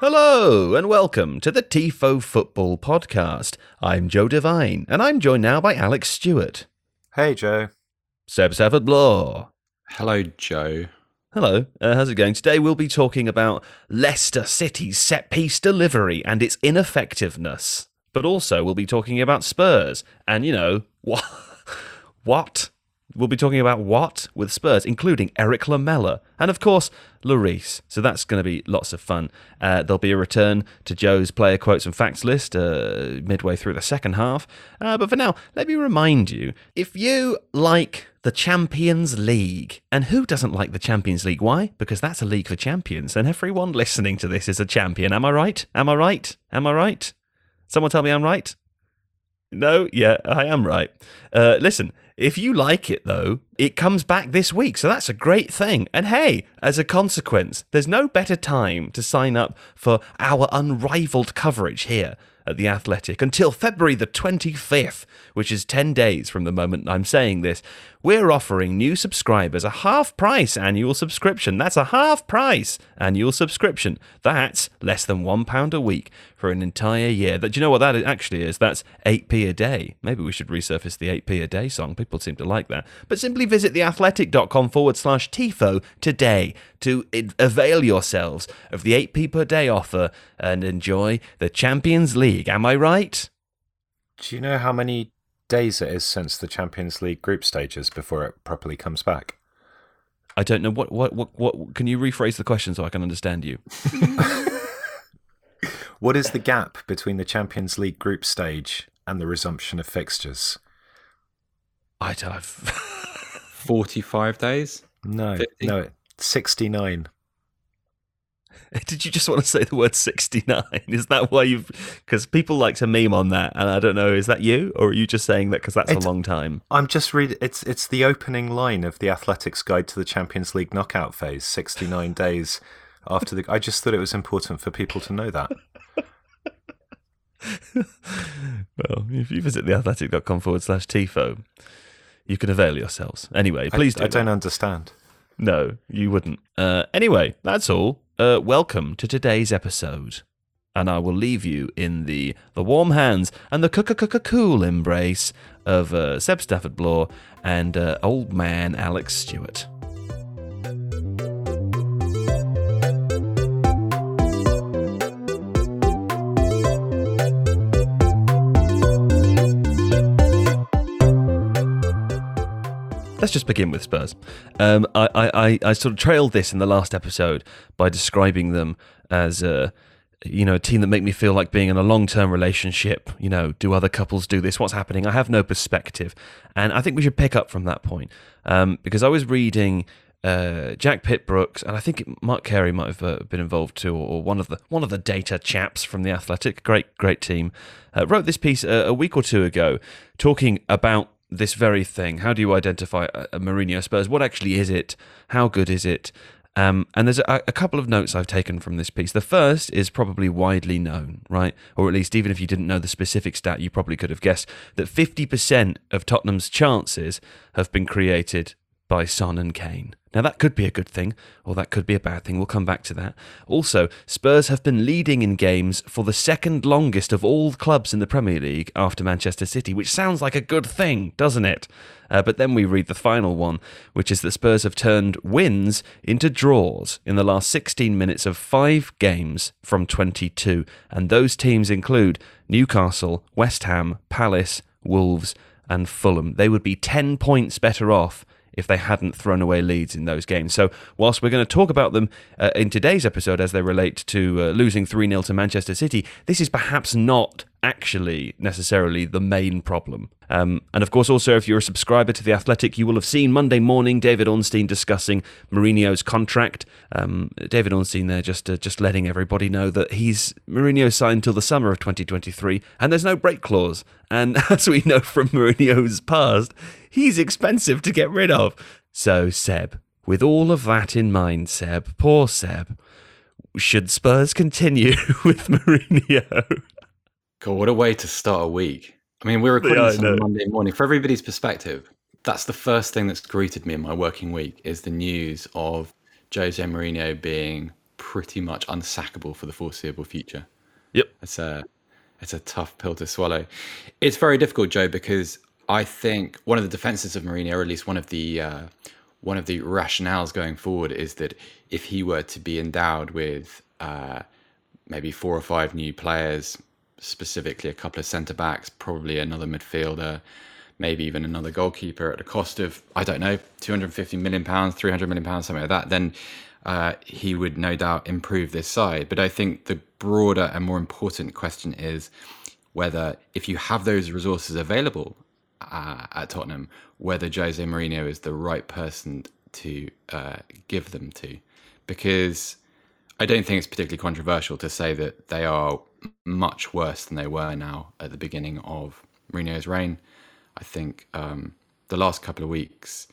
Hello and welcome to the TIFO Football Podcast. I'm Joe Devine and I'm joined now by Alex Stewart. Hey, Joe. Seb Stafford Bloor. Hello, Joe. Hello, uh, how's it going? Today we'll be talking about Leicester City's set piece delivery and its ineffectiveness. But also we'll be talking about Spurs and, you know, what? what? We'll be talking about what with Spurs, including Eric Lamela and, of course, Lloris. So that's going to be lots of fun. Uh, there'll be a return to Joe's player quotes and facts list uh, midway through the second half. Uh, but for now, let me remind you if you like the Champions League, and who doesn't like the Champions League? Why? Because that's a league for champions, and everyone listening to this is a champion. Am I right? Am I right? Am I right? Someone tell me I'm right? No, yeah, I am right. Uh, listen, if you like it though, it comes back this week, so that's a great thing. And hey, as a consequence, there's no better time to sign up for our unrivaled coverage here at The Athletic until February the 25th, which is 10 days from the moment I'm saying this. We're offering new subscribers a half price annual subscription. That's a half price annual subscription. That's less than £1 a week for an entire year. Do you know what that actually is? That's 8p a day. Maybe we should resurface the 8p a day song. People seem to like that. But simply visit theathletic.com forward slash TIFO today to avail yourselves of the 8p per day offer and enjoy the Champions League. Am I right? Do you know how many days it is since the Champions League group stages before it properly comes back? I don't know what what what, what can you rephrase the question so I can understand you? what is the gap between the Champions League group stage and the resumption of fixtures? I don't. 45 days? No, 50? no, 69. Did you just want to say the word 69? Is that why you've. Because people like to meme on that, and I don't know, is that you? Or are you just saying that because that's it's, a long time? I'm just reading. It's, it's the opening line of the Athletics Guide to the Champions League knockout phase 69 days after the. I just thought it was important for people to know that. well, if you visit theathletic.com forward slash TIFO, you can avail yourselves. Anyway, please I, do. I don't understand. No, you wouldn't. Uh, anyway, that's all. Uh, welcome to today's episode. And I will leave you in the, the warm hands and the cool embrace of uh, Seb Stafford Bloor and uh, old man Alex Stewart. Let's just begin with Spurs. Um, I, I, I sort of trailed this in the last episode by describing them as a, you know, a team that make me feel like being in a long-term relationship. You know, do other couples do this? What's happening? I have no perspective, and I think we should pick up from that point um, because I was reading. Uh, Jack Pitt-Brooks, and I think Mark Carey might have uh, been involved too, or, one of the one of the data chaps from the Athletic. Great, great team. Uh, wrote this piece a, a week or two ago, talking about this very thing. How do you identify a, a Mourinho Spurs? What actually is it? How good is it? Um, and there's a, a, couple of notes I've taken from this piece. The first is probably widely known, right? Or at least, even if you didn't know the specific stat, you probably could have guessed that 50% of Tottenham's chances have been created by Son and Kane. Now, that could be a good thing, or that could be a bad thing. We'll come back to that. Also, Spurs have been leading in games for the second longest of all clubs in the Premier League after Manchester City, which sounds like a good thing, doesn't it? Uh, but then we read the final one, which is that Spurs have turned wins into draws in the last 16 minutes of five games from 22. And those teams include Newcastle, West Ham, Palace, Wolves, and Fulham. They would be 10 points better off if they hadn't thrown away leads in those games. So, whilst we're going to talk about them uh, in today's episode as they relate to uh, losing 3 0 to Manchester City, this is perhaps not actually necessarily the main problem. Um, and of course, also, if you're a subscriber to The Athletic, you will have seen Monday morning David Ornstein discussing Mourinho's contract. Um, David Ornstein there just uh, just letting everybody know that he's Mourinho signed till the summer of 2023, and there's no break clause. And as we know from Mourinho's past, he's expensive to get rid of. So, Seb, with all of that in mind, Seb, poor Seb, should Spurs continue with Mourinho? God, what a way to start a week. I mean, we're recording Yeah, this on Monday morning. For everybody's perspective, that's the first thing that's greeted me in my working week is the news of Jose Mourinho being pretty much unsackable for the foreseeable future. Yep. It's a it's a tough pill to swallow. It's very difficult, Joe, because I think one of the defenses of Mourinho, or at least one of the uh, one of the rationales going forward, is that if he were to be endowed with uh, maybe four or five new players, specifically a couple of centre backs, probably another midfielder, maybe even another goalkeeper at a cost of I don't know, two hundred fifty million pounds, three hundred million pounds, something like that, then uh, he would no doubt improve this side. But I think the broader and more important question is whether, if you have those resources available uh, at Tottenham, whether Jose Mourinho is the right person to uh, give them to, because I don't think it's particularly controversial to say that they are much worse than they were now at the beginning of Mourinho's reign. I think um, the last couple of weeks,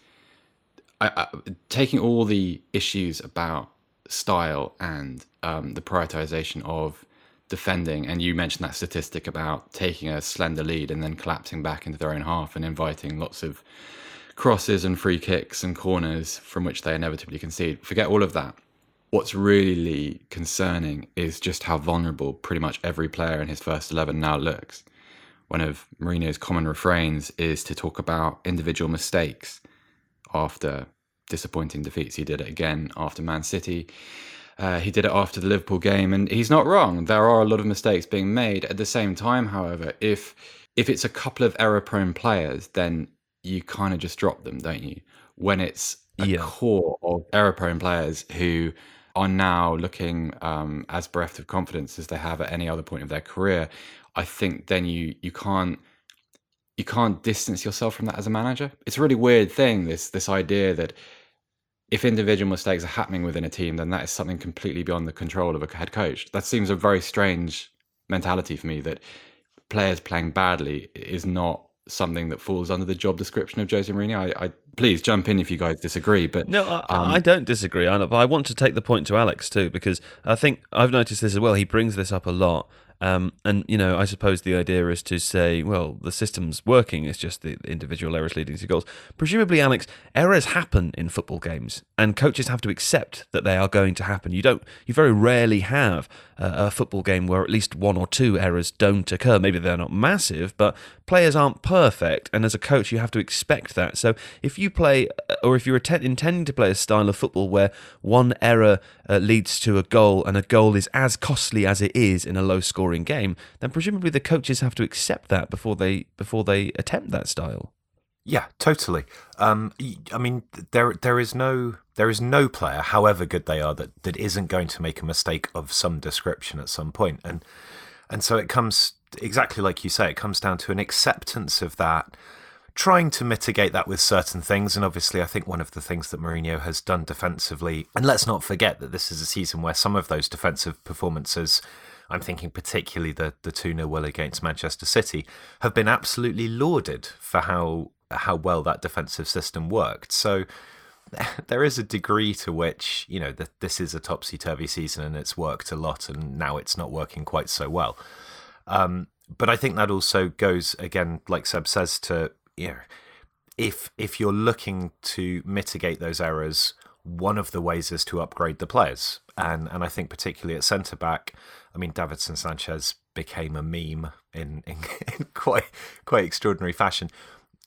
I, I, taking all the issues about style and um, the prioritization of defending, and you mentioned that statistic about taking a slender lead and then collapsing back into their own half and inviting lots of crosses and free kicks and corners from which they inevitably concede. Forget all of that. What's really concerning is just how vulnerable pretty much every player in his first 11 now looks. One of Mourinho's common refrains is to talk about individual mistakes after disappointing defeats. He did it again after Man City. Uh, he did it after the Liverpool game, and he's not wrong. There are a lot of mistakes being made. At the same time, however, if if it's a couple of error-prone players, then you kind of just drop them, don't you? When it's a Yeah. core of error-prone players who are now looking um, as bereft of confidence as they have at any other point of their career, I think then you you can't you can't distance yourself from that as a manager. It's a really weird thing. This this idea that if individual mistakes are happening within a team, then that is something completely beyond the control of a head coach. That seems a very strange mentality for me. That players playing badly is not something that falls under the job description of Jose Mourinho. I, I please jump in if you guys disagree. But No, I, I um, don't disagree. I, but I want to take the point to Alex too, because I think I've noticed this as well. He brings this up a lot. Um, and, you know, I suppose the idea is to say, well, the system's working, it's just the individual errors leading to goals. Presumably, Alex, errors happen in football games, and coaches have to accept that they are going to happen. You don't, you very rarely have a, a football game where at least one or two errors don't occur. Maybe they're not massive, but players aren't perfect, and as a coach, you have to expect that. So if you play, or if you're atten- intending to play a style of football where one error uh, leads to a goal, and a goal is as costly as it is in a low-scoring game, then presumably the coaches have to accept that before they before they attempt that style. Yeah, totally. Um, I mean, there there is no there is no player, however good they are, that, that isn't going to make a mistake of some description at some point, and and so it comes exactly like you say. It comes down to an acceptance of that, trying to mitigate that with certain things, and obviously, I think one of the things that Mourinho has done defensively, and let's not forget that this is a season where some of those defensive performances. I'm thinking particularly the the two 0 will against Manchester City have been absolutely lauded for how how well that defensive system worked. So there is a degree to which you know that this is a topsy turvy season and it's worked a lot, and now it's not working quite so well. Um, but I think that also goes again, like Seb says, to you know, if if you're looking to mitigate those errors, one of the ways is to upgrade the players, and and I think particularly at centre back, I mean Davinson Sanchez became a meme in, in, in quite quite extraordinary fashion.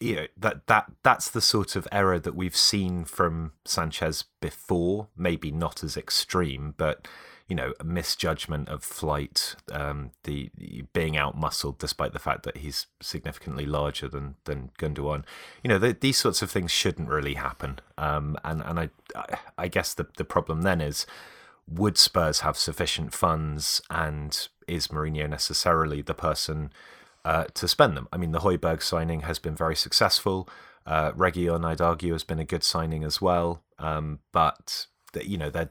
You know that that that's the sort of error that we've seen from Sanchez before, maybe not as extreme, but you know, misjudgment of flight, um, the, being out muscled despite the fact that he's significantly larger than than Gundogan. You know, the, these sorts of things shouldn't really happen. Um, and and I I guess the the problem then is would Spurs have sufficient funds and is Mourinho necessarily the person uh, to spend them? I mean, the Højbjerg signing has been very successful. Uh, Reguilón, I'd argue, has been a good signing as well. Um, but that you know that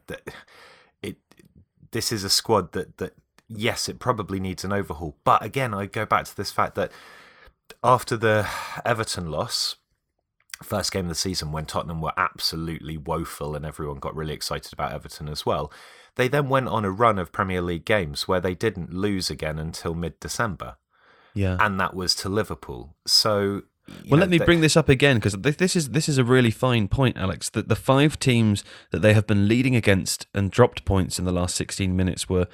it this is a squad that that yes, it probably needs an overhaul. But again, I go back to this fact that after the Everton loss, first game of the season when Tottenham were absolutely woeful and everyone got really excited about Everton as well. They then went on a run of Premier League games where they didn't lose again until mid December. Yeah. And that was to Liverpool. So well, know, let me bring this up again because this is this is a really fine point, Alex. That the five teams that they have been leading against and dropped points in the last 16 minutes were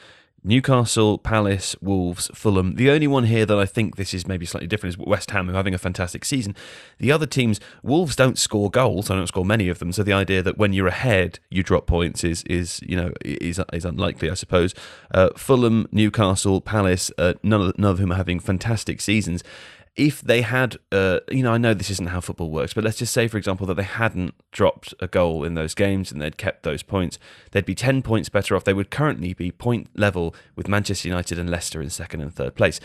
Newcastle, Palace, Wolves, Fulham. The only one here that I think this is maybe slightly different is West Ham, who are having a fantastic season. The other teams, Wolves don't score goals. I don't score many of them. So the idea that when you're ahead, you drop points is is you know is is unlikely, I suppose. Uh, Fulham, Newcastle, Palace, uh, none of none of whom are having fantastic seasons if they had, uh, you know, I know this isn't how football works, but let's just say, for example, that they hadn't dropped a goal in those games and they'd kept those points, they'd be 10 points better off. They would currently be point level with Manchester United and Leicester in second and third place.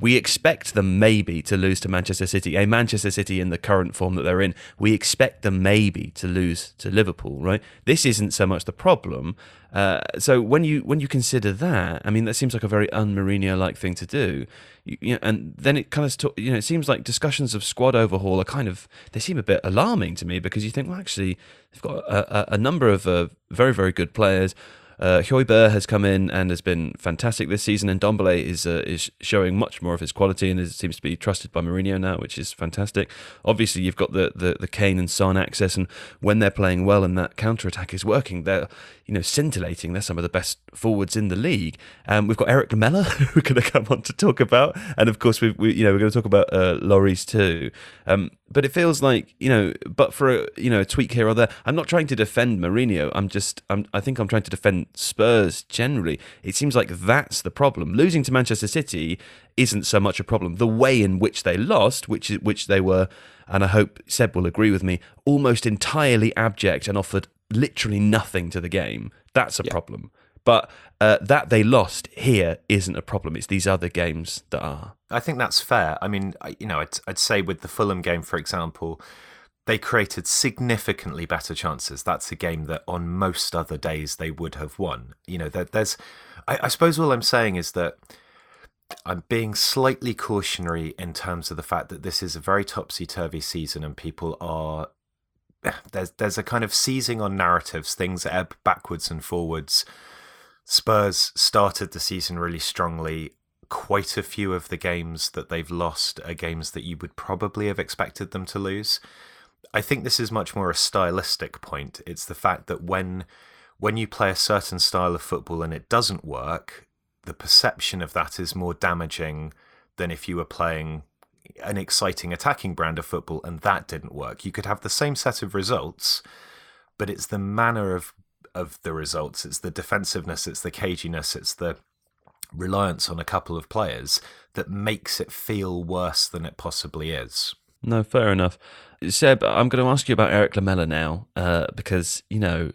We expect them maybe to lose to Manchester City, a Manchester City in the current form that they're in. We expect them maybe to lose to Liverpool, right? This isn't so much the problem. Uh, so when you when you consider that, I mean, that seems like a very un-Mourinho like thing to do. You, you know, and then it kind of you know it seems like discussions of squad overhaul are kind of they seem a bit alarming to me because you think well actually they've got a, a, a number of uh, very very good players. Uh, has come in and has been fantastic this season, and Ndombele is uh, is showing much more of his quality and is, seems to be trusted by Mourinho now, which is fantastic. Obviously, you've got the, the, the Kane and Son axis, and when they're playing well and that counter attack is working, they're you know scintillating. They're some of the best forwards in the league. Um, we've got Eric Lamela, who we're going to come on to talk about, and of course we, we you know we're going to talk about uh, Lloris too. Um, but it feels like you know, but for a you know a tweak here or there, I'm not trying to defend Mourinho. I'm just I'm, I think I'm trying to defend Spurs generally. It seems like that's the problem. Losing to Manchester City isn't so much a problem. The way in which they lost, which which they were, and I hope Seb will agree with me, almost entirely abject and offered literally nothing to the game. That's a yeah. problem. But uh, that they lost here isn't a problem. It's these other games that are. I think that's fair. I mean, you know, I'd, I'd say with the Fulham game, for example, they created significantly better chances. That's a game that on most other days they would have won. You know, there, there's, I, I suppose all I'm saying is that I'm being slightly cautionary in terms of the fact that this is a very topsy turvy season and people are there's there's a kind of seizing on narratives. Things ebb backwards and forwards. Spurs started the season really strongly. Quite a few of the games that they've lost are games that you would probably have expected them to lose. I think this is much more a stylistic point. It's the fact that when when you play a certain style of football and it doesn't work, the perception of that is more damaging than if you were playing an exciting attacking brand of football and that didn't work. You could have the same set of results, but it's the manner of of the results. It's the defensiveness, it's the caginess, it's the reliance on a couple of players that makes it feel worse than it possibly is. No, fair enough. Seb, I'm going to ask you about Eric Lamela now uh, because, you know,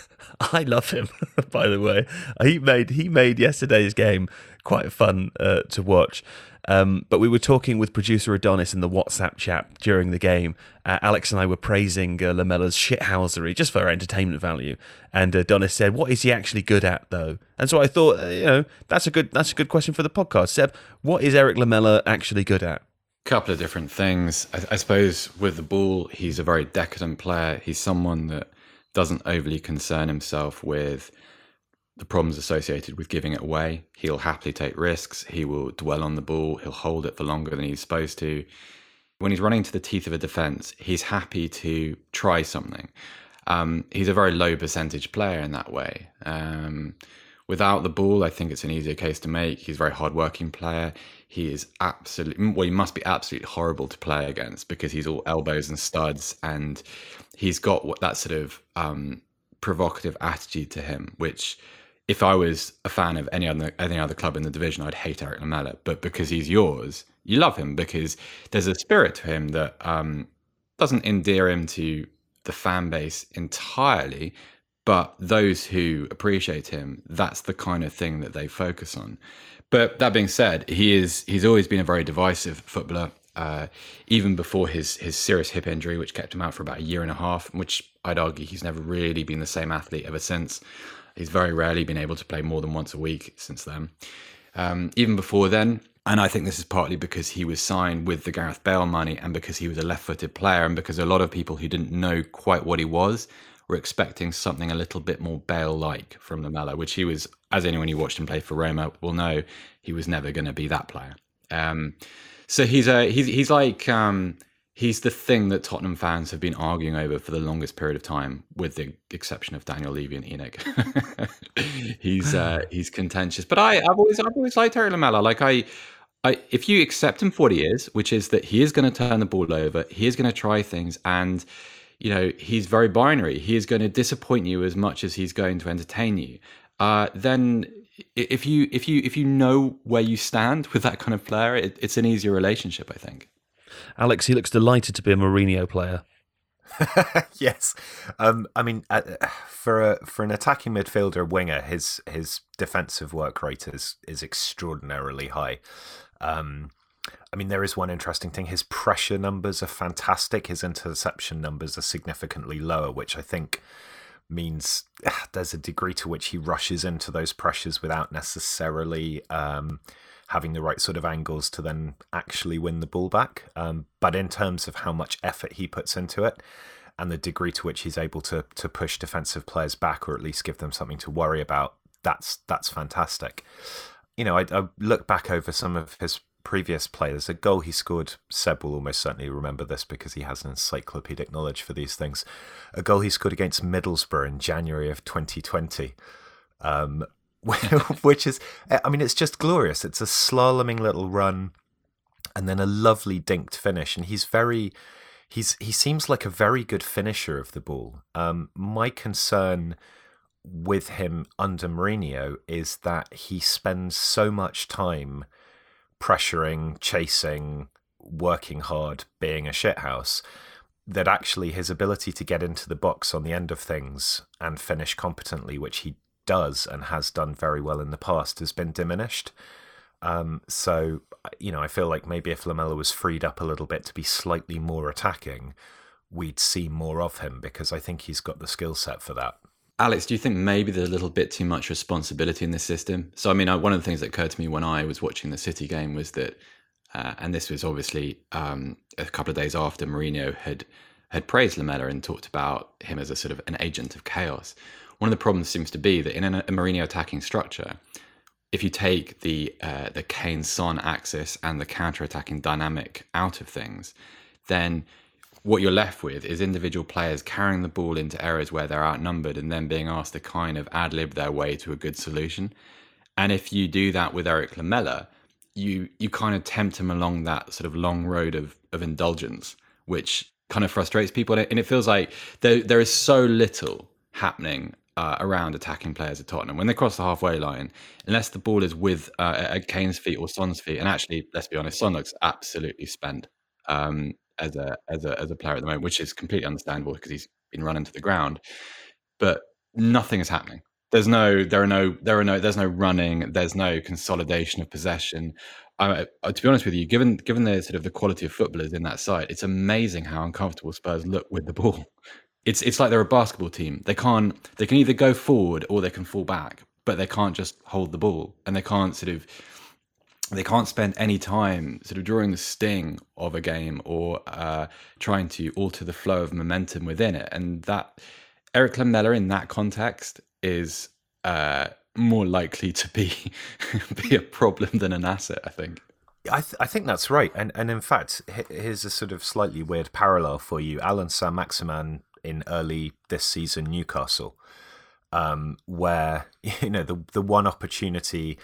I love him, by the way. He made he made yesterday's game quite fun uh, to watch. Um, but we were talking with producer Adonis in the WhatsApp chat during the game. Uh, Alex and I were praising uh, Lamela's shithousery just for entertainment value, and Adonis said, "What is he actually good at, though?" And so I thought, uh, you know, that's a good that's a good question for the podcast. Seb, what is Eric Lamela actually good at? A couple of different things. I, I suppose with the ball, he's a very decadent player. He's someone that doesn't overly concern himself with the problems associated with giving it away. He'll happily take risks. He will dwell on the ball. He'll hold it for longer than he's supposed to. When he's running to the teeth of a defense, he's happy to try something. Um, he's a very low percentage player in that way. Um, without the ball, I think it's an easier case to make. He's a very hardworking player. He is absolutely well. He must be absolutely horrible to play against because he's all elbows and studs, and he's got that sort of um, provocative attitude to him, which if I was a fan of any other any other club in the division, I'd hate Eric Lamela. But because he's yours, you love him because there's a spirit to him that um, doesn't endear him to the fan base entirely, but those who appreciate him, that's the kind of thing that they focus on. But that being said, he is he's always been a very divisive footballer. Uh, even before his his serious hip injury, which kept him out for about a year and a half, which I'd argue he's never really been the same athlete ever since. He's very rarely been able to play more than once a week since then. Um, even before then, and I think this is partly because he was signed with the Gareth Bale money and because he was a left footed player, and because a lot of people who didn't know quite what he was were expecting something a little bit more Bale like from Lamela, which he was, as anyone who watched him play for Roma will know, he was never going to be that player. Um, so he's a he's he's like um, he's the thing that Tottenham fans have been arguing over for the longest period of time, with the exception of Daniel Levy and ENIC. he's uh, he's contentious, but I I've always I've always liked Eric Lamela. Like I. I, if you accept him for what he is, which is that he is going to turn the ball over, he is going to try things, and you know he's very binary. He is going to disappoint you as much as he's going to entertain you. Uh, then if you if you if you know where you stand with that kind of player, it, it's an easier relationship, I think. Alex, he looks delighted to be a Mourinho player. yes, um, I mean, uh, for a for an attacking midfielder winger, his his defensive work rate is is extraordinarily high. Um, I mean, there is one interesting thing. His pressure numbers are fantastic. His interception numbers are significantly lower, which I think means there's a degree to which he rushes into those pressures without necessarily um, having the right sort of angles to then actually win the ball back. Um, but in terms of how much effort he puts into it and the degree to which he's able to to push defensive players back or at least give them something to worry about, that's that's fantastic. You know, I, I look back over some of his previous play. There's a goal he scored. Seb will almost certainly remember this because he has an encyclopedic knowledge for these things. A goal he scored against Middlesbrough in January of 2020. Um, which is, I mean, it's just glorious. It's a slaloming little run and then a lovely dinked finish. And he's very, he's, he seems like a very good finisher of the ball. Um, my concern with him under Mourinho is that he spends so much time pressuring, chasing, working hard, being a shithouse that actually his ability to get into the box on the end of things and finish competently, which he does and has done very well in the past has been diminished. Um, so, you know, I feel like maybe if Lamela was freed up a little bit to be slightly more attacking, we'd see more of him because I think he's got the skill set for that. Alex, do you think maybe there's a little bit too much responsibility in this system? So, I mean, one of the things that occurred to me when I was watching the City game was that, uh, and this was obviously um, a couple of days after Mourinho had had praised Lamela and talked about him as a sort of an agent of chaos one of the problems seems to be that in a, a Mourinho attacking structure, if you take the uh, the Kane Son axis and the counter attacking dynamic out of things, then what you're left with is individual players carrying the ball into areas where they're outnumbered and then being asked to kind of ad lib their way to a good solution. And if you do that with Eric Lamela, you you kind of tempt him along that sort of long road of of indulgence, which kind of frustrates people. And it feels like there there is so little happening uh, around attacking players at Tottenham when they cross the halfway line, unless the ball is with uh, at Kane's feet or Son's feet. And actually, let's be honest, Son looks absolutely spent um, as a as a as a player at the moment, which is completely understandable because he's been run into the ground. But nothing is happening. There's no, there are no, there are no, there's no running. There's no consolidation of possession. Uh, to be honest with you, given given the sort of the quality of footballers in that side, it's amazing how uncomfortable Spurs look with the ball it's it's like they're a basketball team. They can't they can either go forward or they can fall back, but they can't just hold the ball and they can't sort of they can't spend any time sort of drawing the sting of a game or uh, trying to alter the flow of momentum within it. And that Eric Lamela in that context is uh, more likely to be be a problem than an asset, I think. I, th- I think that's right, and and in fact, here's a sort of slightly weird parallel for you. Allan Saint-Maximin in early this season Newcastle, um, where you know the the one opportunity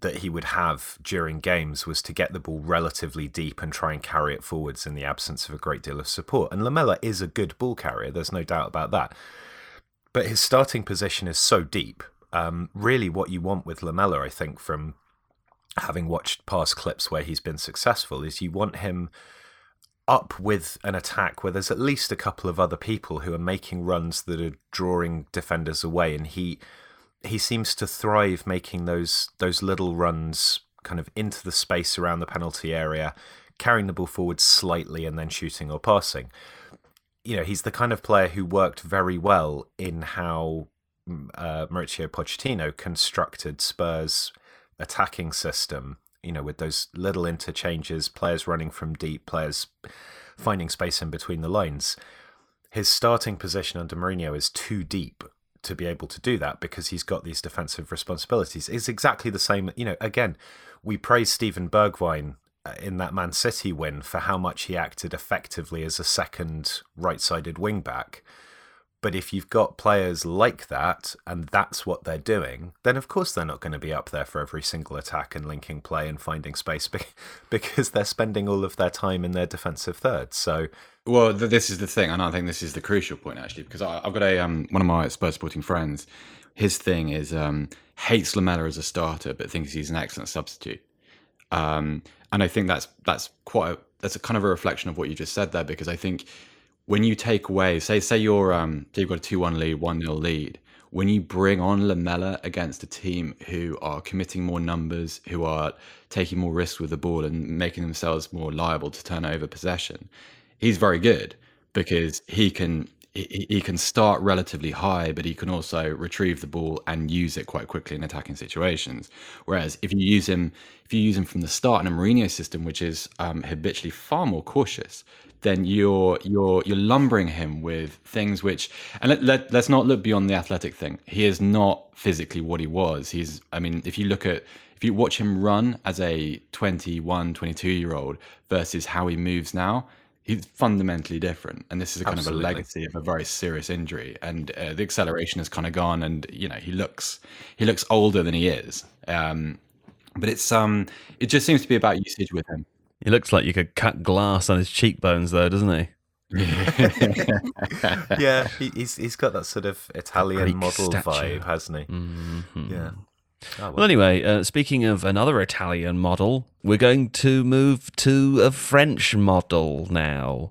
that he would have during games was to get the ball relatively deep and try and carry it forwards in the absence of a great deal of support. And Lamela is a good ball carrier, there's no doubt about that. But his starting position is so deep, um, really what you want with Lamela, I think, from having watched past clips where he's been successful, is you want him up with an attack where there's at least a couple of other people who are making runs that are drawing defenders away, and he he seems to thrive making those those little runs kind of into the space around the penalty area, carrying the ball forward slightly and then shooting or passing. You know, he's the kind of player who worked very well in how mm, uh, Mauricio Pochettino constructed Spurs' attacking system. You know, with those little interchanges, players running from deep, players finding space in between the lines. His starting position under Mourinho is too deep to be able to do that because he's got these defensive responsibilities. It's exactly the same. You know, again, we praise Steven Bergwijn uh, in that Man City win for how much he acted effectively as a second right-sided wing back. But if you've got players like that and that's what they're doing, then of course they're not going to be up there for every single attack and linking play and finding space because they're spending all of their time in their defensive third. So, well, this is the thing, and I think this is the crucial point actually, because I've got a um, one of my Spurs supporting friends. His thing is um, hates Lamela as a starter, but thinks he's an excellent substitute. Um, and I think that's that's quite a, that's a kind of a reflection of what you just said there, because I think when you take away, say, say you're um, say you've got a two-one lead, one-nil lead, when you bring on Lamela against a team who are committing more numbers, who are taking more risks with the ball and making themselves more liable to turn over possession, he's very good because he can he, he can start relatively high, but he can also retrieve the ball and use it quite quickly in attacking situations. Whereas if you use him, if you use him from the start in a Mourinho system, which is um, habitually far more cautious, then you're you're you're lumbering him with things which and let, let, let's not look beyond the athletic thing. He is not physically what he was. He's i mean if you look at if you watch him run as a 21 22 year old versus how he moves now he's fundamentally different. And this is a kind Absolutely. of a legacy of a very serious injury. And uh, the acceleration has kind of gone and you know he looks he looks older than he is. Um, but it's um it just seems to be about usage with him he looks like you could cut glass on his cheekbones, though, doesn't he? yeah, he, he's he's got that sort of Italian Greek model statue. vibe, hasn't he? Mm-hmm. Yeah. Oh, well. well. anyway, uh, speaking of another Italian model, we're going to move to a French model now.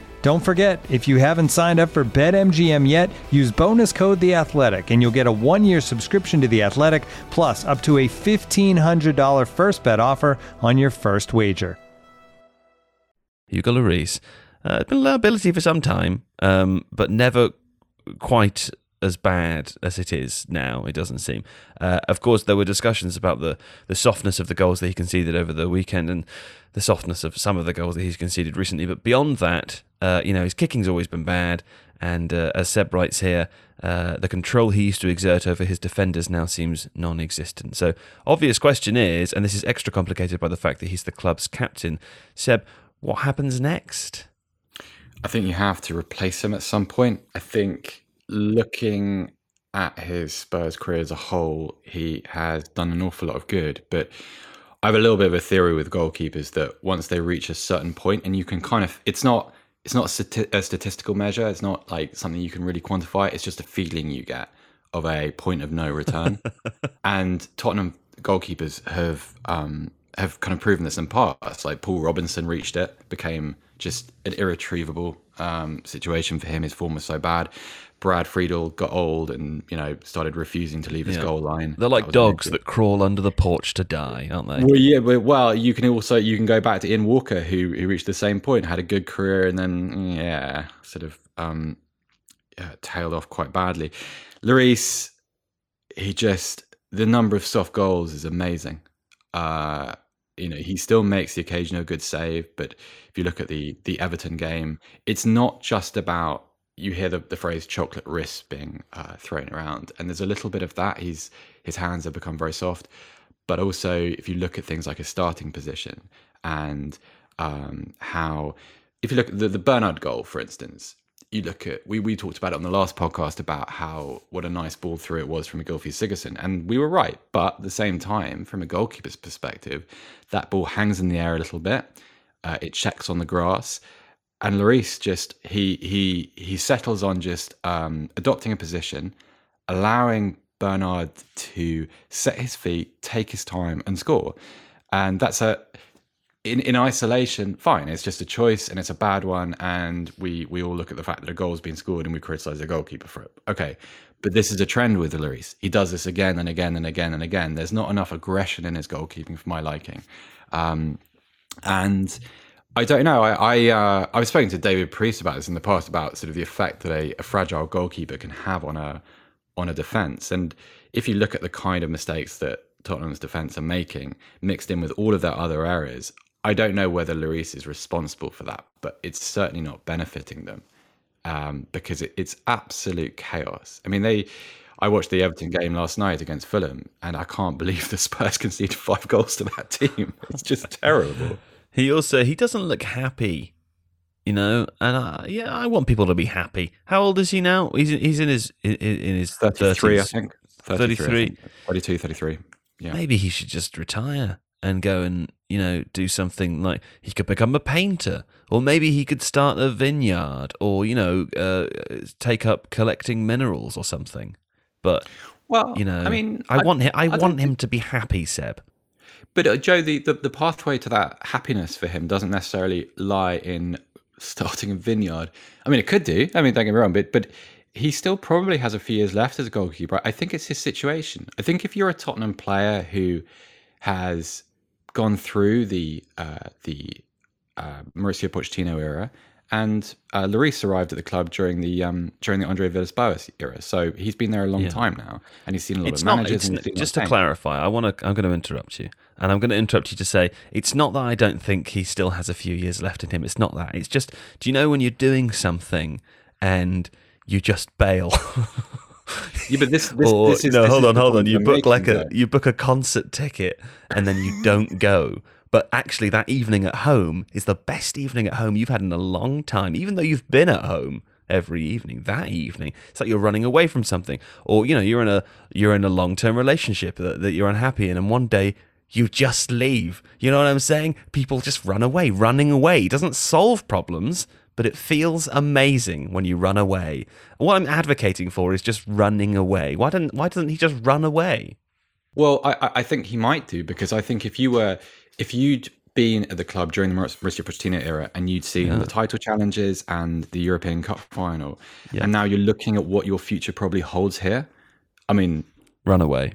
Don't forget, if you haven't signed up for BetMGM yet, use bonus code The Athletic, and you'll get a one-year subscription to The Athletic, plus up to a $1,500 first bet offer on your first wager. Hugo Lloris. Uh, been a liability for some time, um, but never quite as bad as it is now. It doesn't seem. Uh, of course, there were discussions about the the softness of the goals that he conceded over the weekend and the softness of some of the goals that he's conceded recently. But beyond that, uh, you know, his kicking's always been bad. And uh, as Seb writes here, uh, the control he used to exert over his defenders now seems non existent. So, obvious question is, and this is extra complicated by the fact that he's the club's captain, Seb, what happens next? I think you have to replace him at some point. I think looking at his Spurs career as a whole, he has done an awful lot of good. But I have a little bit of a theory with goalkeepers that once they reach a certain point, and you can kind of, it's not, it's not a, stati- a statistical measure. It's not like something you can really quantify. It's just a feeling you get of a point of no return. and Tottenham goalkeepers have um, have kind of proven this in past. Like Paul Robinson reached it, became just an irretrievable um, situation for him. His form was so bad. Brad Friedel got old and you know started refusing to leave his Yeah. goal line. They're like That dogs that crawl under the porch to die, aren't they? well, yeah, but well, you can also you can go back to Ian Walker, who who reached the same point, had a good career, and then yeah, sort of um, yeah, tailed off quite badly. Lloris, he just the number of soft goals is amazing. Uh, you know, he still makes the occasional good save, but if you look at the the Everton game, it's not just about you hear the, the phrase chocolate wrist being uh, thrown around, and there's a little bit of that. He's his hands have become very soft, but also if you look at things like his starting position and um, how, if you look at the, the Bernard goal, for instance, you look at we we talked about it on the last podcast about how what a nice ball through it was from Gylfi Sigurdsson, and we were right. But at the same time, from a goalkeeper's perspective, that ball hangs in the air a little bit. Uh, it checks on the grass, and Lloris just he he he settles on just um, adopting a position, allowing Bernard to set his feet, take his time, and score. And that's a in, in isolation, fine. It's just a choice and it's a bad one. And we we all look at the fact that a goal's been scored and we criticize the goalkeeper for it. Okay. But this is a trend with Lloris. He does this again and again and again and again. There's not enough aggression in his goalkeeping for my liking. Um, and I don't know. I I, uh, I was speaking to David Priest about this in the past about sort of the effect that a, a fragile goalkeeper can have on a on a defense. And if you look at the kind of mistakes that Tottenham's defense are making, mixed in with all of their other errors, I don't know whether Lloris is responsible for that, but it's certainly not benefiting them um, because it, it's absolute chaos. I mean, they. I watched the Everton game last night against Fulham, and I can't believe the Spurs conceded five goals to that team. It's just terrible. He also he doesn't look happy, you know. And I, yeah, I want people to be happy. How old is he now? He's he's in his in, in his 33, I 30s. think. 33. I think. 32, 33. Yeah. Maybe he should just retire and go and you know do something like he could become a painter, or maybe he could start a vineyard, or you know uh, take up collecting minerals or something. But Well, you know, I mean, I, want him. I, don't want him to be happy, Seb. But uh, Joe, the, the the pathway to that happiness for him doesn't necessarily lie in starting a vineyard. I mean, it could do. I mean, don't get me wrong, but but he still probably has a few years left as a goalkeeper. I think it's his situation. I think if you're a Tottenham player who has gone through the uh, the uh, Mauricio Pochettino era, and uh, Lloris arrived at the club during the um, during the Andre Villas-Boas era, so he's been there a long Yeah. time now, and he's seen a lot It's of not. managers. It's, and he's seen a lot just to clarify, I want to. I'm going to interrupt you, and I'm going to interrupt you to say it's not that I don't think he still has a few years left in him. It's not that. It's just. Do you know when you're doing something and you just bail? Yeah, but this, this, or this is, no, this hold is on, hold on. You book like a though. you book a concert ticket and then you don't go. But actually, that evening at home is the best evening at home you've had in a long time. Even though you've been at home every evening, that evening it's like you're running away from something, or you know you're in a you're in a long term relationship that, that you're unhappy in, and one day you just leave. You know what I'm saying? People just run away. Running away doesn't solve problems, but it feels amazing when you run away. What I'm advocating for is just running away. Why don't Why doesn't he just run away? Well, I, I- think he might do because I think if you were, if you'd been at the club during the Mauricio Pochettino era and you'd seen the title challenges and the European Cup final, and now you're looking at what your future probably holds here. I mean, Run away.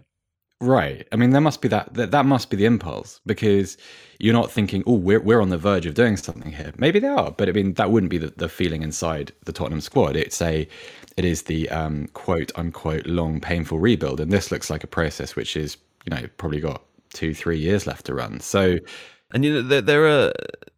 Right? I mean, there must be that that, that must be the impulse because you're not thinking, oh, we're we're on the verge of doing something here. Maybe they are, but I mean, that wouldn't be the, the feeling inside the Tottenham squad. It's a it is the um, quote unquote long painful rebuild, and this looks like a process which is you know probably got two three years left to run. So And you know there, there are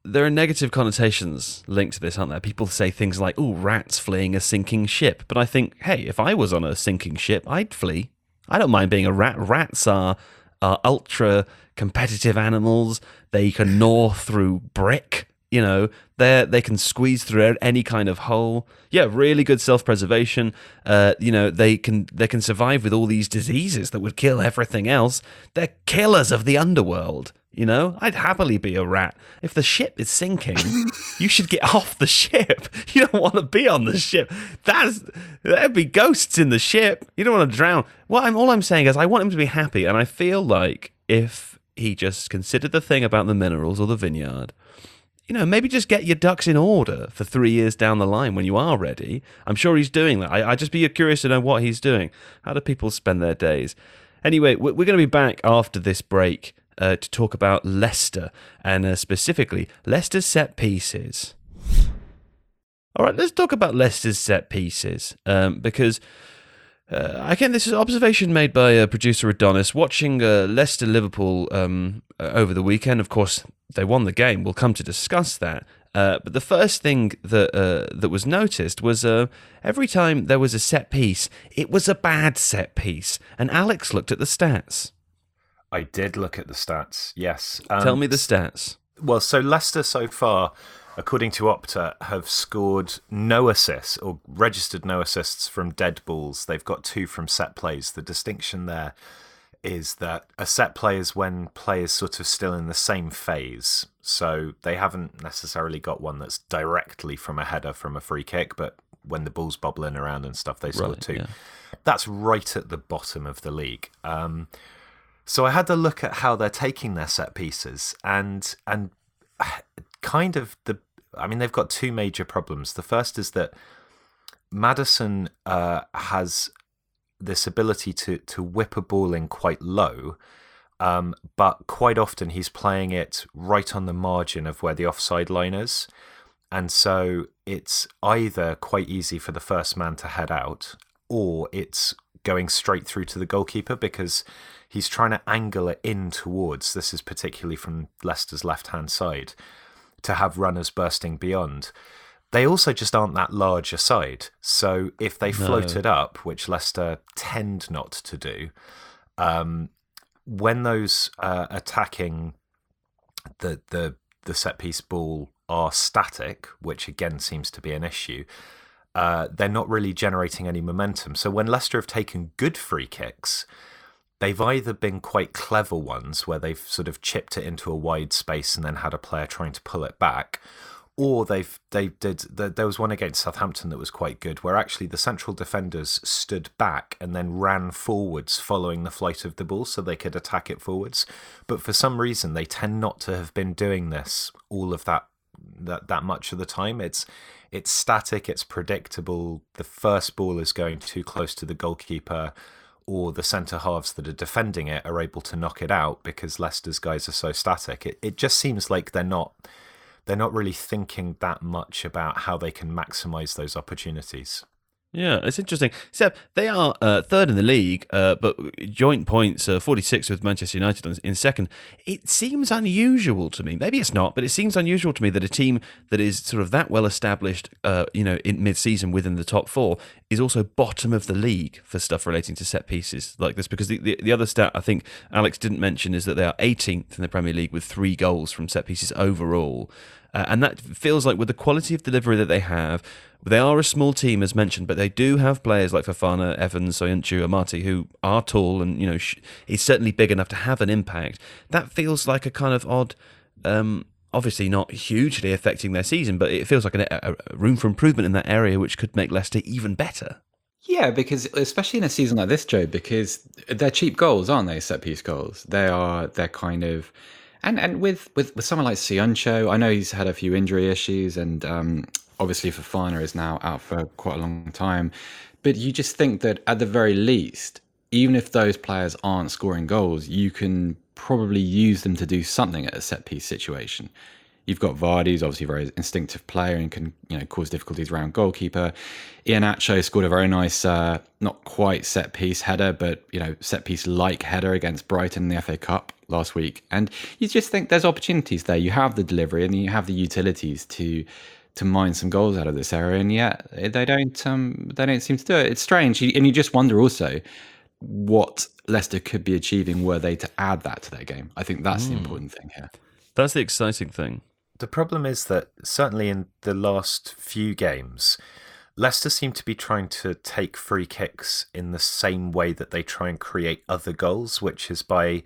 there are negative connotations linked to this, aren't there? People say things like, "Oh, rats fleeing a sinking ship," but I think, hey, if I was on a sinking ship, I'd flee. I don't mind being a rat. Rats are are ultra competitive animals. They can gnaw through brick. You know, they they can squeeze through any kind of hole. Yeah, really good self preservation. Uh, you know, they can they can survive with all these diseases that would kill everything else. They're killers of the underworld. You know, I'd happily be a rat. If the ship is sinking, you should get off the ship. You don't want to be on the ship. That's there'd be ghosts in the ship. You don't want to drown. What I'm all I'm saying is I want him to be happy, and I feel like if he just considered the thing about the minerals or the vineyard, you know, maybe just get your ducks in order for three years down the line when you are ready. I'm sure he's doing that. I, I just be curious to know what he's doing. How do people spend their days? Anyway, we're going to be back after this break uh, to talk about Leicester and uh, specifically Leicester's set pieces. All right, let's talk about Leicester's set pieces um, because. Uh, again, this is observation made by uh, producer Adonis. Watching uh, Leicester Liverpool um, uh, over the weekend, of course, they won the game. We'll come to discuss that. Uh, but the first thing that uh, that was noticed was every time there was a set piece, it was a bad set piece. And Alex looked at the stats. I did look at the stats. Yes. Um, Tell me the stats. Well, so Leicester so far, according to Opta, have scored no assists or registered no assists from dead balls. They've got two from set plays. The distinction there is that a set play is when players sort of still in the same phase. So they haven't necessarily got one that's directly from a header from a free kick, but when the ball's bobbling around and stuff, they score Right, two. yeah. That's right at the bottom of the league. Um, so I had a look at how they're taking their set pieces, and and kind of the. I mean, they've got two major problems. The first is that Maddison uh, has this ability to to whip a ball in quite low, um, but quite often he's playing it right on the margin of where the offside line is, and so it's either quite easy for the first man to head out, or it's going straight through to the goalkeeper because he's trying to angle it in towards. This is particularly from Leicester's left hand side to have runners bursting beyond. They also just aren't that large a side. So if they float it up, which Leicester tend not to do, um, when those uh, attacking the the the set piece ball are static, which again seems to be an issue, uh, they're not really generating any momentum. So when Leicester have taken good free kicks, they've either been quite clever ones where they've sort of chipped it into a wide space and then had a player trying to pull it back, or they've they did there was one against Southampton that was quite good where actually the central defenders stood back and then ran forwards following the flight of the ball so they could attack it forwards. But for some reason they tend not to have been doing this all of that that that much of the time. It's it's static it's predictable. The first ball is going too close to the goalkeeper or the centre halves that are defending it are able to knock it out because Leicester's guys are so static it it just seems like they're not they're not really thinking that much about how they can maximize those opportunities. Yeah, it's interesting. Except they are uh, third in the league, uh, but joint points, uh, 46 with Manchester United in- second. It seems unusual to me. Maybe it's not, but it seems unusual to me that a team that is sort of that well established, uh, you know, in mid-season within the top four is also bottom of the league for stuff relating to set pieces like this. Because the, the, the other stat I think Alex didn't mention is that they are 18th in the Premier League with three goals from set pieces overall. Uh, and that feels like with the quality of delivery that they have, they are a small team as mentioned, but they do have players like Fofana, Evans, Soyuncu, Amartey who are tall and you know sh- is certainly big enough to have an impact. That feels like a kind of odd. Um, obviously not hugely affecting their season, but it feels like a, a room for improvement in that area, which could make Leicester even better. Yeah, because especially in a season like this, Joe, because they're cheap goals, aren't they? Set piece goals. They are. They're kind of, and and with with, with someone like Soyuncu, I know he's had a few injury issues, and um, obviously Fofana is now out for quite a long time. But you just think that at the very least, even if those players aren't scoring goals, you can probably use them to do something at a set piece situation. You've got Vardy, who's obviously a very instinctive player and can you know cause difficulties around goalkeeper. Iheanacho scored a very nice, uh, not quite set piece header, but you know set piece like header against Brighton in the FA Cup last week. And you just think there's opportunities there. You have the delivery and you have the utilities to to mine some goals out of this area, and yet they don't um, they don't seem to do it. It's strange, and you just wonder also what Leicester could be achieving were they to add that to their game. I think that's the important thing here. That's the exciting thing. The problem is that certainly in the last few games, Leicester seem to be trying to take free kicks in the same way that they try and create other goals, which is by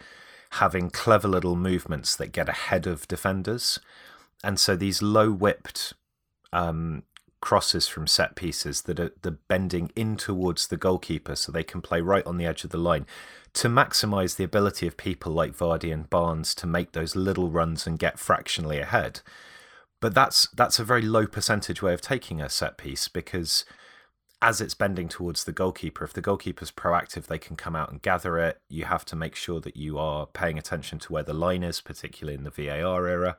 having clever little movements that get ahead of defenders. And so these low whipped um, crosses from set pieces that are the bending in towards the goalkeeper so they can play right on the edge of the line to maximise the ability of people like Vardy and Barnes to make those little runs and get fractionally ahead. But that's that's a very low percentage way of taking a set piece because as it's bending towards the goalkeeper, if the goalkeeper's proactive, they can come out and gather it. You have to make sure that you are paying attention to where the line is, particularly in the VAR era.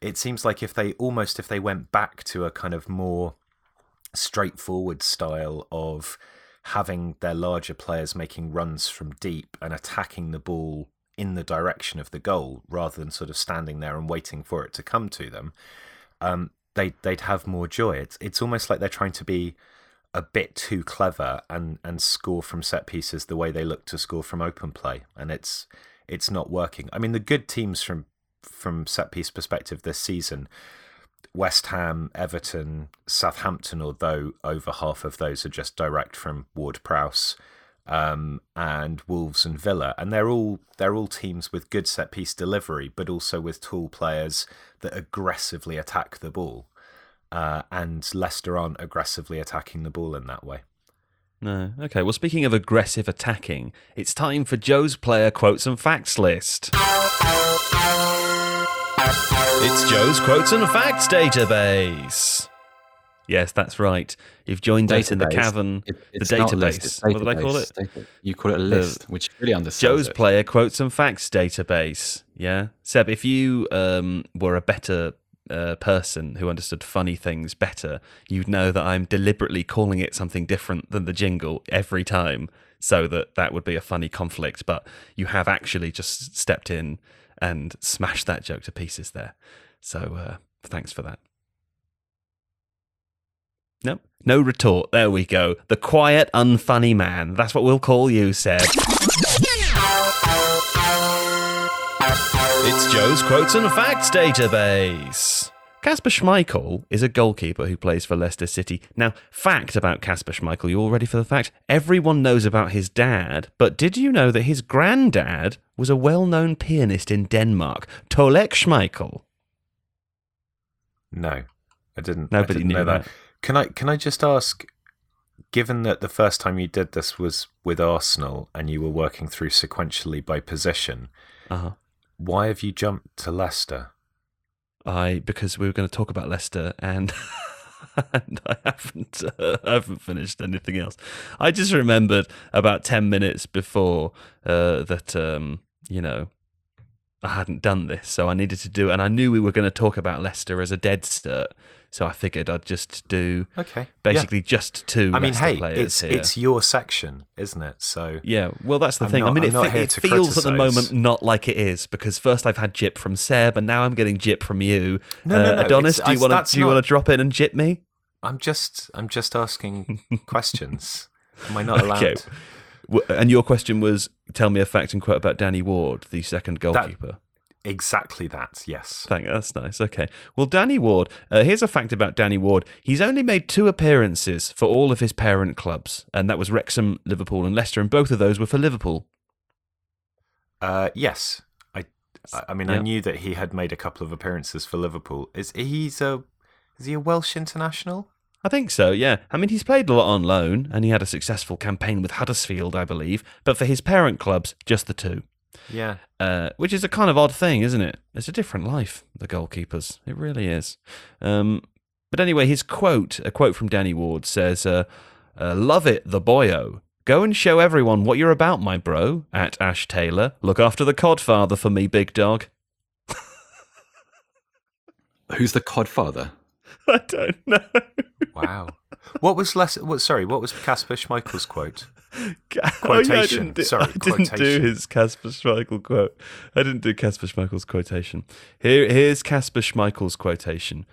It seems like if they almost if they went back to a kind of more straightforward style of having their larger players making runs from deep and attacking the ball in the direction of the goal rather than sort of standing there and waiting for it to come to them, um, they they'd have more joy. It's it's almost like they're trying to be a bit too clever and and score from set pieces the way they look to score from open play, and it's it's not working. I mean, the good teams from from set piece perspective this season West Ham, Everton, Southampton, although over half of those are just direct from Ward Prowse, um, and Wolves and Villa, and they're all they're all teams with good set piece delivery, but also with tall players that aggressively attack the ball. Uh, and Leicester aren't aggressively attacking the ball in that way. No. Okay. Well, speaking of aggressive attacking, it's time for Joe's player quotes and facts list. It's Joe's Quotes and Facts database. Yes, that's right. You've joined us in the cavern, It- the it's not a list, database. it's What did I call it? You call it a list, which really undersells Joe's it. Player Quotes and Facts database. Yeah. Seb, if you um, were a better uh, person who understood funny things better, you'd know that I'm deliberately calling it something different than the jingle every time so that that would be a funny conflict. But you have actually just stepped in and smashed that joke to pieces there. So uh, thanks for that. Nope. no retort. There we go. The quiet, unfunny man. That's what we'll call you, Seb. It's Joe's Quotes and Facts database. Kasper Schmeichel is a goalkeeper who plays for Leicester City. Now, fact about Kasper Schmeichel, you all ready for the fact? Everyone knows about his dad, but did you know that his granddad was a well known pianist in Denmark, Tolek Schmeichel? No, I didn't. I Nobody didn't knew know that. that. Can I can I just ask? Given that the first time you did this was with Arsenal and you were working through sequentially by position, Uh-huh. why have you jumped to Leicester? I because we were going to talk about Leicester and. and I haven't, uh, haven't finished anything else. I just remembered about ten minutes before uh, that um, you know I hadn't done this, so I needed to do it, and I knew we were going to talk about Leicester as a dead cert, so I figured I'd just do Okay, yeah. basically just two. I mean, hey, players it's here. it's your section, isn't it? So Yeah, well, that's the I'm thing. I mean, I'm it, not it feels at the moment not like it is because first I've had jip from Seb, and now I'm getting jip from you. No, no, uh, no, Adonis, do you want to do you not- want to drop in and jip me? I'm just I'm just asking questions. Am I not allowed? Okay. And your question was, tell me a fact and quote about Danny Ward, the second goalkeeper. Exactly that. Yes. Thank that's nice. Okay. Well, Danny Ward. Uh, here's a fact about Danny Ward. He's only made two appearances for all of his parent clubs, and that was Wrexham, Liverpool, and Leicester, and both of those were for Liverpool. Uh, yes. I I mean I knew that he had made a couple of appearances for Liverpool. Is he's a is he a Welsh international? I think so, yeah. I mean, he's played a lot on loan, and he had a successful campaign with Huddersfield, I believe, but for his parent clubs, just the two. Yeah. Uh, which is a kind of odd thing, isn't it? It's a different life, the goalkeepers. It really is. Um, but anyway, his quote, a quote from Danny Ward, says, uh, uh, Love it, the boyo. Go and show everyone what you're about, my bro. At Ash Taylor. Look after the codfather for me, big dog. Who's the Codfather? I don't know. Wow. what was less? What sorry? What was Kasper Schmeichel's quote? Oh, yeah, I Quotation. didn't do, Sorry, I didn't do his Kasper Schmeichel quote. I didn't do Kasper Schmeichel's quotation. Here, here's Kasper Schmeichel's quotation.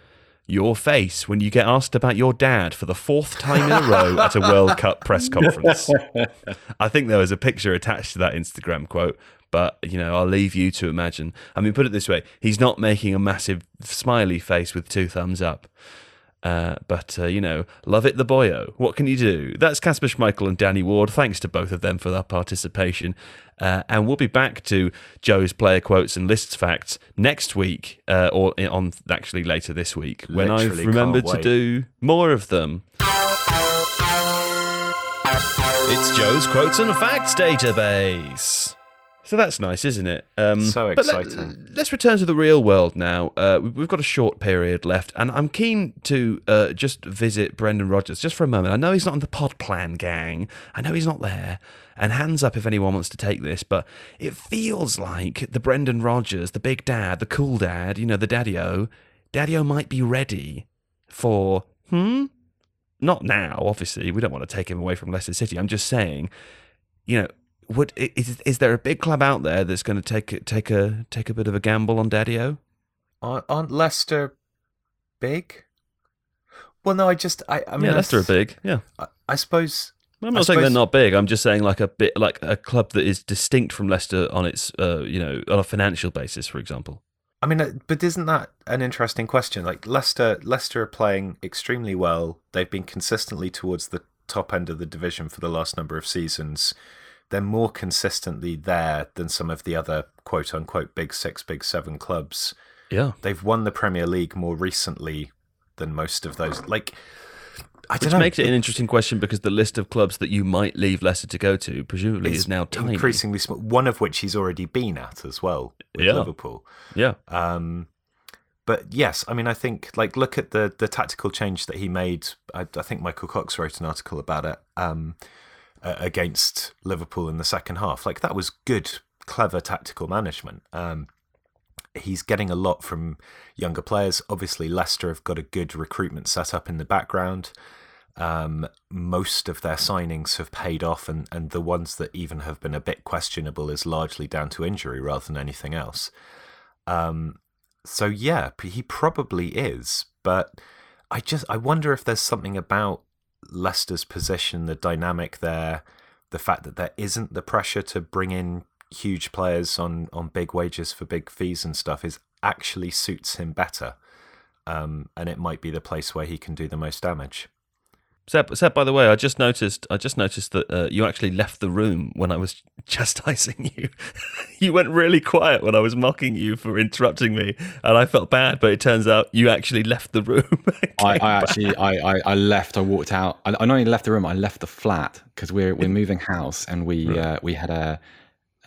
your face when you get asked about your dad for the fourth time in a row at a World Cup press conference. I think there was a picture attached to that Instagram quote, but you know, I'll leave you to imagine. I mean, put it this way: he's not making a massive smiley face with two thumbs up. Uh, but uh, you know, love it the boyo. What can you do? That's Kasper Schmeichel and Danny Ward. Thanks to both of them for their participation. Uh, and we'll be back to Joe's player quotes and lists facts next week, uh, or on actually later this week when I've remembered to do more of them. It's Joe's quotes and facts database. So that's nice, isn't it? Um, So but let- exciting. let's return to the real world now. Uh, we- we've got a short period left, and I'm keen to uh, just visit Brendan Rodgers just for a moment. I know he's not on the pod plan gang. I know he's not there. And hands up if anyone wants to take this, but it feels like the Brendan Rodgers, the big dad, the cool dad, you know, the daddy-o, daddy-o might be ready for, hmm? Not now, obviously. We don't want to take him away from Leicester City. I'm just saying, you know, would is is there a big club out there that's going to take a- take a take a bit of a gamble on Daddy-O? Aren't, aren't Leicester big? Well, no, I just, I, I mean, yeah, I Leicester are big. Yeah, I, I suppose. I'm I not saying they're not big. I'm just saying like a bit like a club that is distinct from Leicester on its uh, you know on a financial basis, for example. I mean, uh, but isn't that an interesting question? Like Leicester, Leicester are playing extremely well. They've been consistently towards the top end of the division for the last number of seasons. They're more consistently there than some of the other quote unquote big six, big seven clubs. Yeah, They've won the Premier League more recently than most of those. Like, I which know. makes it an interesting question because the list of clubs that you might leave Leicester to go to presumably It's is now tiny. increasingly small. One of which he's already been at as well with Yeah. Liverpool. Yeah, Um, but yes, I mean, I think like look at the the tactical change that he made. I, I think Michael Cox wrote an article about it um, against Liverpool in the second half. Like that was good, clever tactical management. Um, he's getting a lot from younger players. Obviously, Leicester have got a good recruitment set up in the background. Um, most of their signings have paid off, and, and the ones that even have been a bit questionable is largely down to injury rather than anything else. Um, so yeah, he probably is, but I just I wonder if there's something about Leicester's position, the dynamic there, the fact that there isn't the pressure to bring in huge players on on big wages for big fees and stuff is actually suits him better. Um, and it might be the place where he can do the most damage. Seb, Seb, by the way, I just noticed. I just noticed that uh, you actually left the room when I was chastising you. you went really quiet when I was mocking you for interrupting me, and I felt bad. But it turns out you actually left the room. I, I actually I, I, I left. I walked out. I, I not only left the room. I left the flat because we're we're moving house and we uh, we had a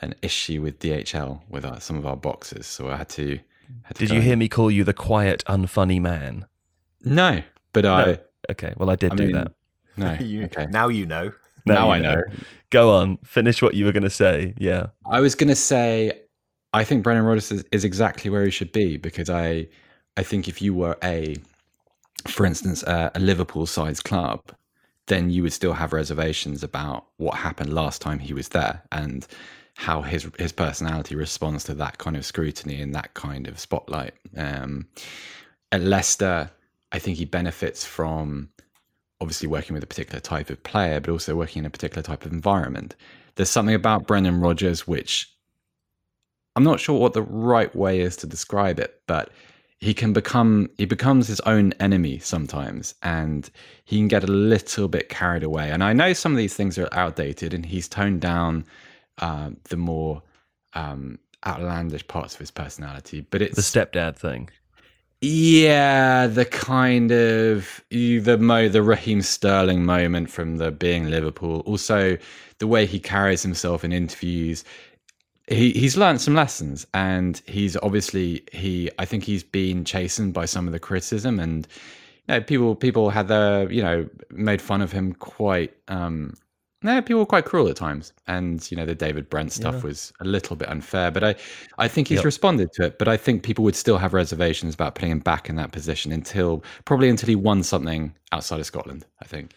an issue with DHL with our, some of our boxes, so I had to. Had to Did you and- hear me call you the quiet, unfunny man? No, but I Okay, well, I did I do mean, that. no. You, okay. Now you know. Now you I know. Go on, finish what you were going to say. Yeah. I was gonna say, I think Brendan Rodgers is, is exactly where he should be because I, I think if you were a, for instance, a, a Liverpool-sized club, then you would still have reservations about what happened last time he was there and how his his personality responds to that kind of scrutiny and that kind of spotlight. Um, at Leicester, I think he benefits from obviously working with a particular type of player, but also working in a particular type of environment. There's something about Brendan Rodgers which I'm not sure what the right way is to describe it, but he can become he becomes his own enemy sometimes and he can get a little bit carried away. And I know some of these things are outdated and he's toned down uh, the more um, outlandish parts of his personality, but it's The stepdad thing. Yeah, the kind of the mo the Raheem Sterling moment from the being Liverpool. Also, the way he carries himself in interviews. He he's learned some lessons, and he's obviously he. I think he's been chastened by some of the criticism, and you know, people people had their you know made fun of him quite. um no, people were quite cruel at times, and you know the David Brent stuff was a little bit unfair. But I, I think he's Yep. responded to it. But I think people would still have reservations about putting him back in that position until probably until he won something outside of Scotland. I think.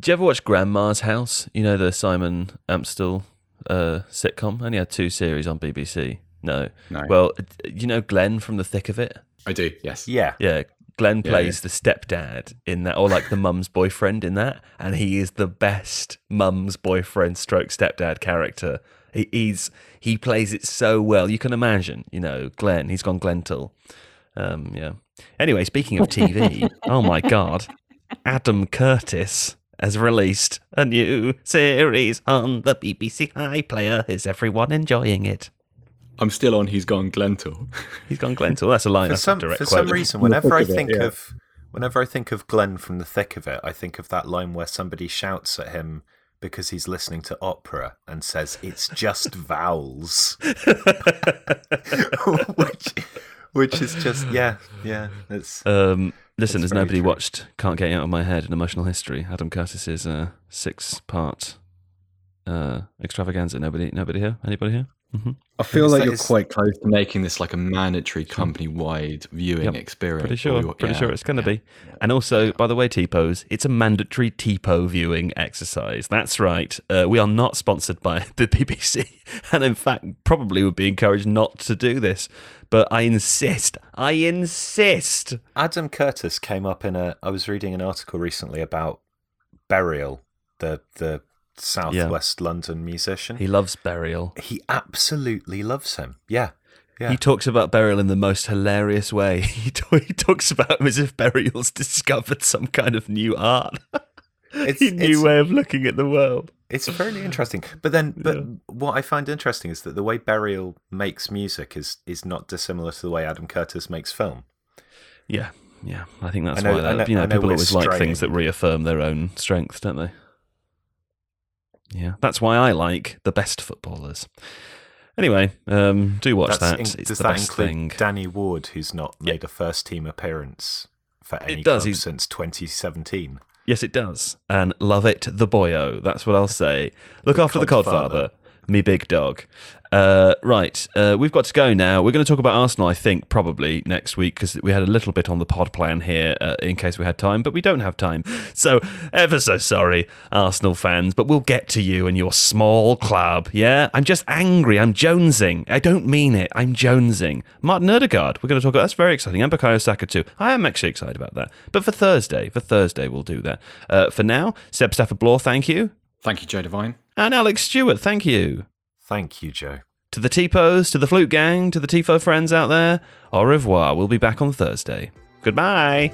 Do you ever watch Grandma's House? You know the Simon Amstell uh, sitcom. Only had two series on BBC. No. No. Well, you know Glenn from The Thick of It. I do. Yes. Yeah. Yeah, Glenn Yeah, plays the stepdad in that, or like the mum's boyfriend in that, and he is the best mum's boyfriend stroke stepdad character. He, he's he plays it so well. You can imagine, you know, Glenn. He's gone Glental. Um, yeah. Anyway, speaking of TV, oh my god, Adam Curtis has released a new series on the BBC iPlayer. Is everyone enjoying it? I'm still on. He's gone Glental. He's gone Glental. That's a line. For that's a some direct for some reason, whenever I thick of it, think yeah. of whenever I think of Glenn from the thick of it, I think of that line where somebody shouts at him because he's listening to opera and says it's just vowels, which which is just yeah yeah it's Um, listen, It's has nobody true. watched Can't Get Out of My Head, an emotional history? Adam Curtis's uh, six-part uh, extravaganza. Nobody, nobody here. Anybody here? Hmm I feel Is like you're is- quite close. to making this like a mandatory company-wide viewing Yep, experience. Pretty sure. you- Pretty yeah, sure it's going to yeah. be. And also, by the way, T-pose, it's a mandatory T-po viewing exercise. That's right. Uh, we are not sponsored by the BBC, and in fact, probably would be encouraged not to do this. But I insist. I insist. Adam Curtis came up in a. I was reading an article recently about Burial, the the Southwest London musician. He loves burial. He absolutely loves him. Yeah, yeah. He talks about burial in the most hilarious way. He, t- he talks about him as if burial's discovered some kind of new art, It's- a new it's- way of looking at the world. It's very interesting. But then, but what I find interesting is that the way Burial makes music is is not dissimilar to the way Adam Curtis makes film. Yeah, yeah. I think that's I know- why that, know- you know know people always like things that reaffirm their own strength, don't they? Yeah, that's why I like the best footballers. Anyway, um, do watch that. in- it's does the that best include thing. Danny Ward, who's not Yeah. made a first team appearance for any does, club he's- since 2017? Yes, it does. And love it, the boyo. That's what I'll say. Look after the Codfather. Codfather, me big dog. Uh, right, uh, we've got to go now. We're going to talk about Arsenal, I think, probably next week because we had a little bit on the pod plan here uh, in case we had time, but we don't have time. So, ever so sorry, Arsenal fans, but we'll get to you and your small club. Yeah, I'm just angry. I'm jonesing. I don't mean it. I'm jonesing. Martin Odegaard, we're going to talk about. That's very exciting. And Bukayo Saka too. I am actually excited about that. But for Thursday, for Thursday, we'll do that. Uh, for now, Seb Stafford Bloor, thank you. Thank you, Joe Devine. And Alex Stewart, thank you. Thank you, Joe. To the T-Pos, to the Flute Gang, to the Tifo friends out there, au revoir. We'll be back on Thursday. Goodbye.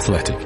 Athletic.